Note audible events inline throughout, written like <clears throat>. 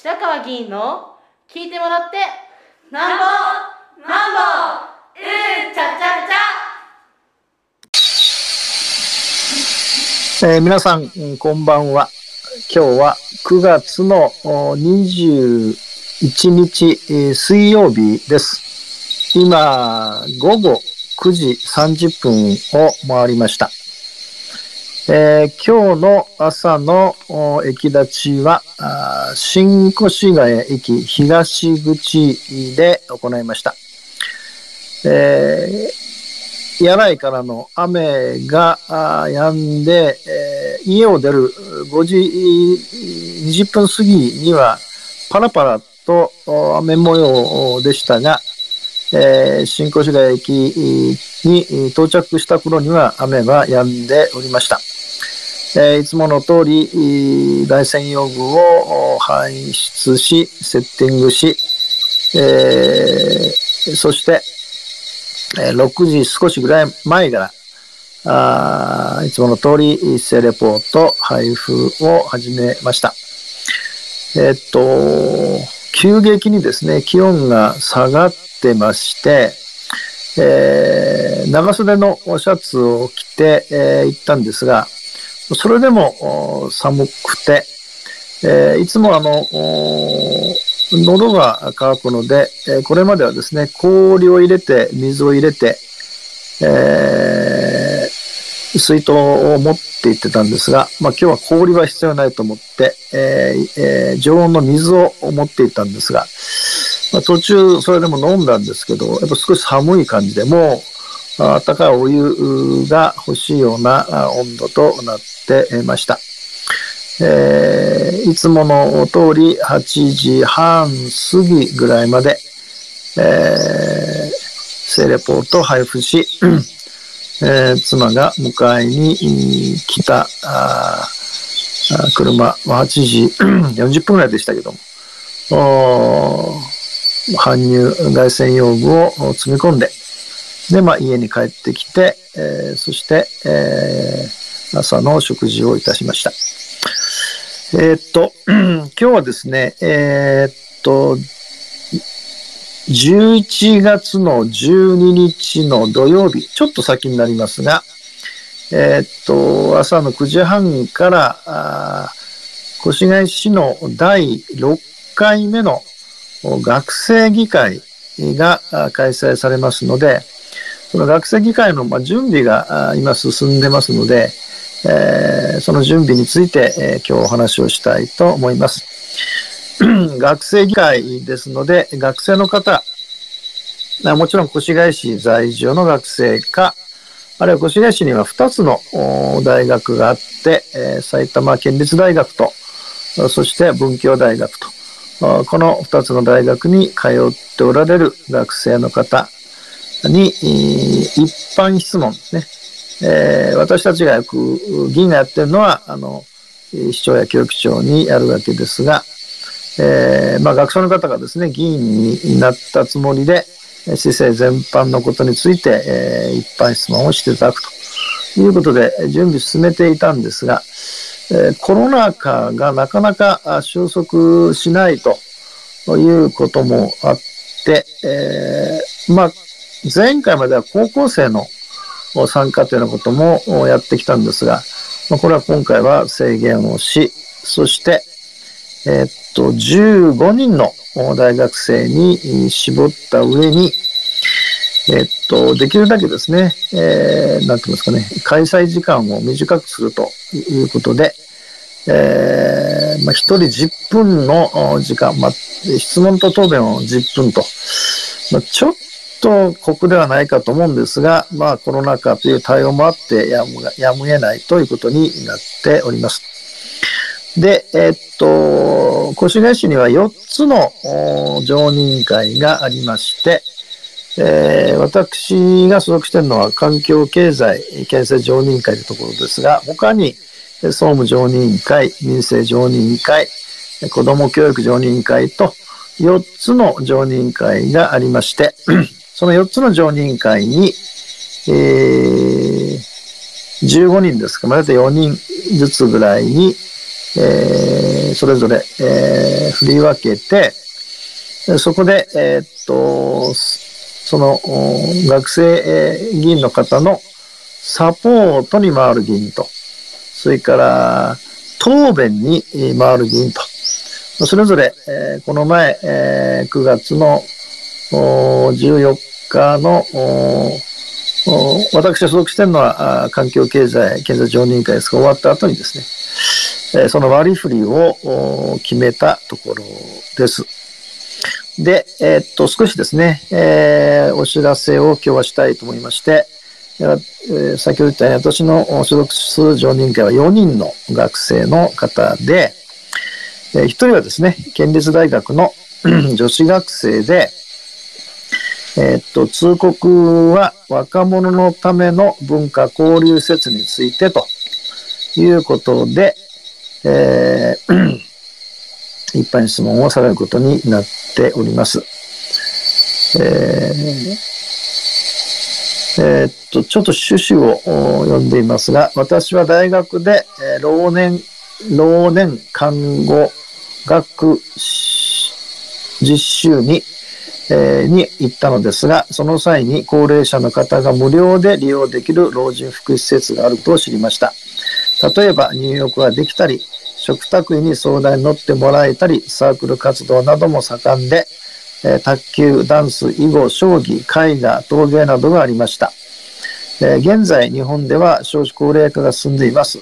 白川議員の聞いてもらってなんぼなんぼうんちゃちゃちゃえー、皆さん、こんばんは。今日は9月の21日、えー、水曜日です。今、午後9時30分を回りました。えー、今日の朝の駅立ちは、新越谷駅東口で行いました。えー、柳井からの雨が止んで、えー、家を出る5時20分過ぎにはパラパラと雨模様でしたが、えー、新越谷駅に到着した頃には雨が止んでおりました。えー、いつもの通り、大専用具を搬出し、セッティングし、えー、そして、え、6時少しぐらい前から、あいつもの通り、一斉レポート配布を始めました。え、っと、急激にですね、気温が下がってまして、えー、長袖のシャツを着て、えー、行ったんですが、それでも寒くて、えー、いつもあの、喉が渇くので、えー、これまではですね、氷を入れて、水を入れて、えー、水筒を持って行ってたんですが、まあ、今日は氷は必要ないと思って、えーえー、常温の水を持っていったんですが、まあ、途中それでも飲んだんですけど、やっぱ少し寒い感じでもう、温かいお湯が欲しいような温度となってました。えー、いつもの通り8時半過ぎぐらいまで、えー、セレポート配布し、えー、妻が迎えに来た車、8時40分ぐらいでしたけども、搬入外線用具を積み込んで、で、まあ、家に帰ってきて、えー、そして、えー、朝の食事をいたしました。えー、っと、<clears throat> 今日はですね、えー、っと、11月の12日の土曜日、ちょっと先になりますが、えー、っと、朝の9時半から、越谷市の第6回目の学生議会が開催されますので、その学生議会の準備が今進んでますので、えー、その準備について、えー、今日お話をしたいと思います。<clears throat> 学生議会ですので、学生の方、もちろん越谷市在住の学生か、あるいは越谷市には2つの大学があって、えー、埼玉県立大学と、そして文教大学と、この2つの大学に通っておられる学生の方に、一般質問ですね。私たちがよく議員がやってるのは、あの、市長や教育長にやるわけですが、えー、まあ、学生の方がですね、議員になったつもりで、市政全般のことについて、えー、一般質問をしていただくということで、準備進めていたんですが、え、コロナ禍がなかなか収束しないということもあって、え、まあ、前回までは高校生の参加というようなこともやってきたんですが、まこれは今回は制限をし、そして、え、っと、15人の大学生に絞った上に、え、っと、できるだけですね、えー、なんて言いますかね、開催時間を短くするということで、えー、まあ、1人10分の時間、まあ、質問と答弁を10分と、まあ、ちょっとと酷ではないかと思うんですが、まあコロナ禍という対応もあってやむやむえないということになっております。で、えっと、越谷市には4つの常任会がありまして、えー、私が所属しているのは環境経済建設常任会というところですが、他に総務常任会、民政常任会、子ども教育常任会と4つの常任会がありまして、その4つの常任会に、えー、15人ですか、まだ4人ずつぐらいに、えーそれぞれ、えー振り分けて、そこで、えーっと、その学生議員の方のサポートに回る議員と、それから答弁に回る議員と、それぞれ、えーこの前、えー9月の14日の私が所属しているのは環境経済経済常任委員会ですが終わった後にですね、その割り振りを決めたところです。で、えーっと、少しですね、えーお知らせを今日はしたいと思いまして、えー先ほど言ったように私の所属する常任会は4人の学生の方で、えー一人はですね、県立大学の女子学生で、えっと、通告は若者のための文化交流施設についてということで、えー <clears throat> 一般質問をされることになっております。えーえーっと、ちょっと趣旨を読んでいますが、私は大学で、えー老年、老年看護学実習に、えに行ったのですが、その際に高齢者の方が無料で利用できる老人福祉施設があると知りました。例えば入浴ができたり、食卓医に相談に乗ってもらえたり、サークル活動なども盛んで、え卓球、ダンス、囲碁、将棋、絵画、陶芸などがありました。え現在、日本では少子高齢化が進んでいます。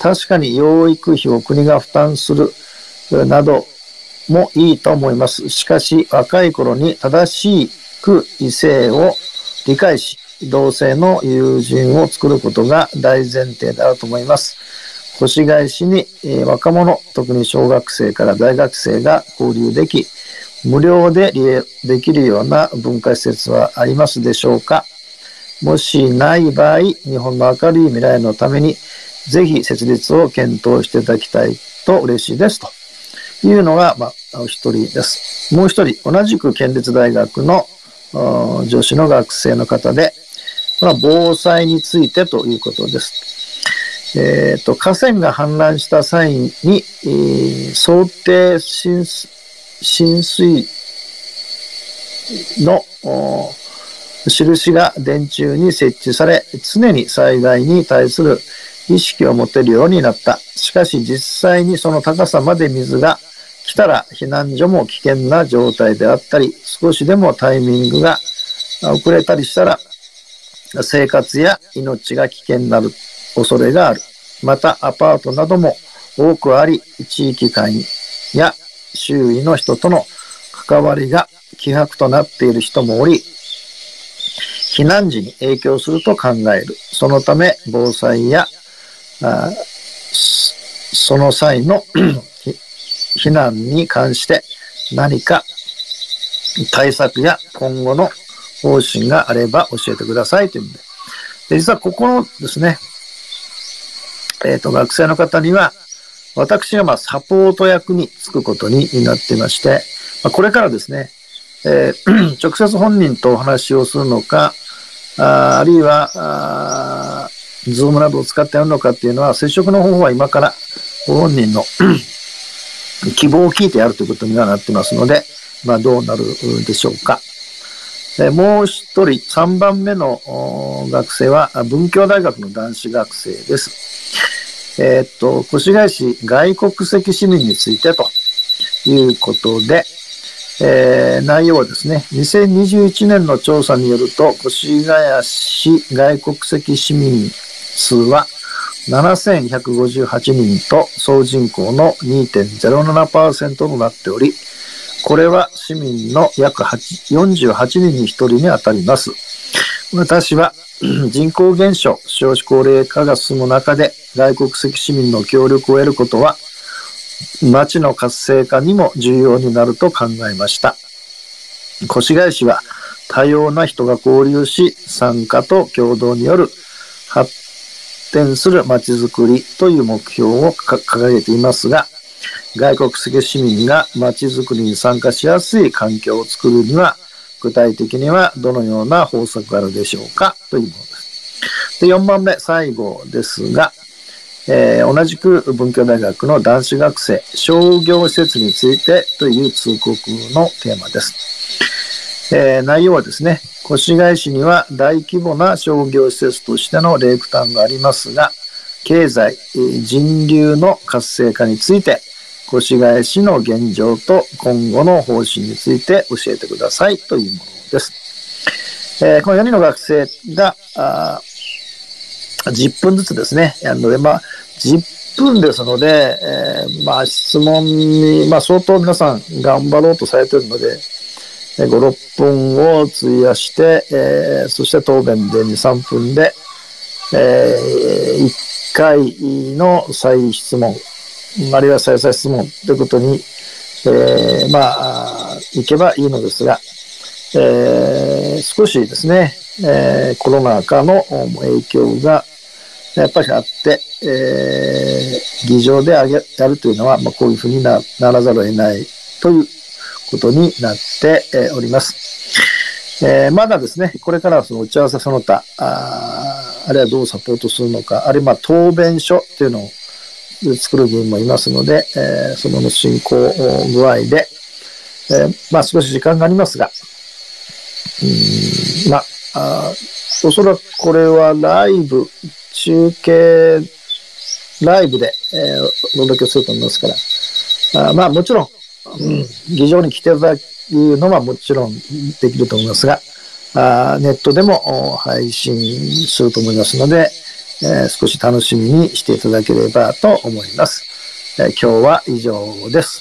確かに養育費を国が負担するなどもいいと思います。しかし、若い頃に正しく異性を理解し、同性の友人を作ることが大前提であると思います。越谷市に、え若者、特に小学生から大学生が交流でき、無料で利用できるような文化施設はありますでしょうかもしない場合、日本の明るい未来のために、ぜひ設立を検討していただきたいと嬉しいですというのが、まあ、お一人です。もう一人、同じく県立大学の女子の学生の方で、これは防災についてということです。えっ、と、河川が氾濫した際に、えー想定浸水の印が電柱に設置され、常に災害に対する意識を持てるようになった。しかし実際にその高さまで水が来たら避難所も危険な状態であったり、少しでもタイミングが遅れたりしたら、生活や命が危険になる恐れがある。またアパートなども多くあり、地域間や周囲の人との関わりが希薄となっている人もおり、避難時に影響すると考える。そのため、防災や、その際の <clears throat> 避難に関して何か対策や今後の方針があれば教えてくださいというので。で実はここのですね、えっ、と、学生の方には、私がまあサポート役に就くことになっていまして、まあ、これからですね、えー <clears throat> 直接本人とお話をするのか、ああるいは、ズームなどを使ってやるのかっていうのは、接触の方法は今からご本人の <clears throat> 希望を聞いてやるということにはなってますので、まあどうなるでしょうか。えもう一人、3番目の学生は文教大学の男子学生です。えーっと、越谷市外国籍市民についてということで、えー内容はですね、2021年の調査によると、越谷市外国籍市民数は7158人と総人口の2.07%となっており、これは市民の約48人に1人に当たります。私は人口減少、少子高齢化が進む中で外国籍市民の協力を得ることは町の活性化にも重要になると考えました。越谷市は多様な人が交流し、参加と共同による発展する町づくりという目標を掲げていますが、外国籍市民が町づくりに参加しやすい環境を作るには、具体的にはどのような方策があるでしょうかというものです。で、4番目、最後ですが、えー同じく文教大学の男子学生商業施設についてという通告のテーマです。えー内容はですね、越谷市には大規模な商業施設としてのレイクタウンがありますが、経済、人流の活性化について、越谷市の現状と今後の方針について教えてくださいというものです。えーこの4人の学生が、あ10分ずつですね、やるので、まあ、10分ですので、えーまあ、質問に、まあ、相当皆さん頑張ろうとされているので、5、6分を費やして、えーそして答弁で2、3分で、え1回の再質問、あるいは再々質問ということに、えーまあ、いけばいいのですが、えー少しですね、えーコロナ禍の影響がやっぱりあって、えー議場であげやるというのは、まあ、こういうふうになならざるを得ないということになって、おります。えーまだですね、これからはその打ち合わせその他、ああるいはどうサポートするのか、あるいは答弁書というのを作る議員もいますので、えーその進行具合で、えーまあ少し時間がありますが、うんまあ、あおそらくこれはライブ、中継、ライブで、えーお届けすると思いますから、あまあもちろ、ん、議場に来ていただくのはもちろんできると思いますが、あネットでも配信すると思いますので、えー少し楽しみにしていただければと思います。えー今日は以上です。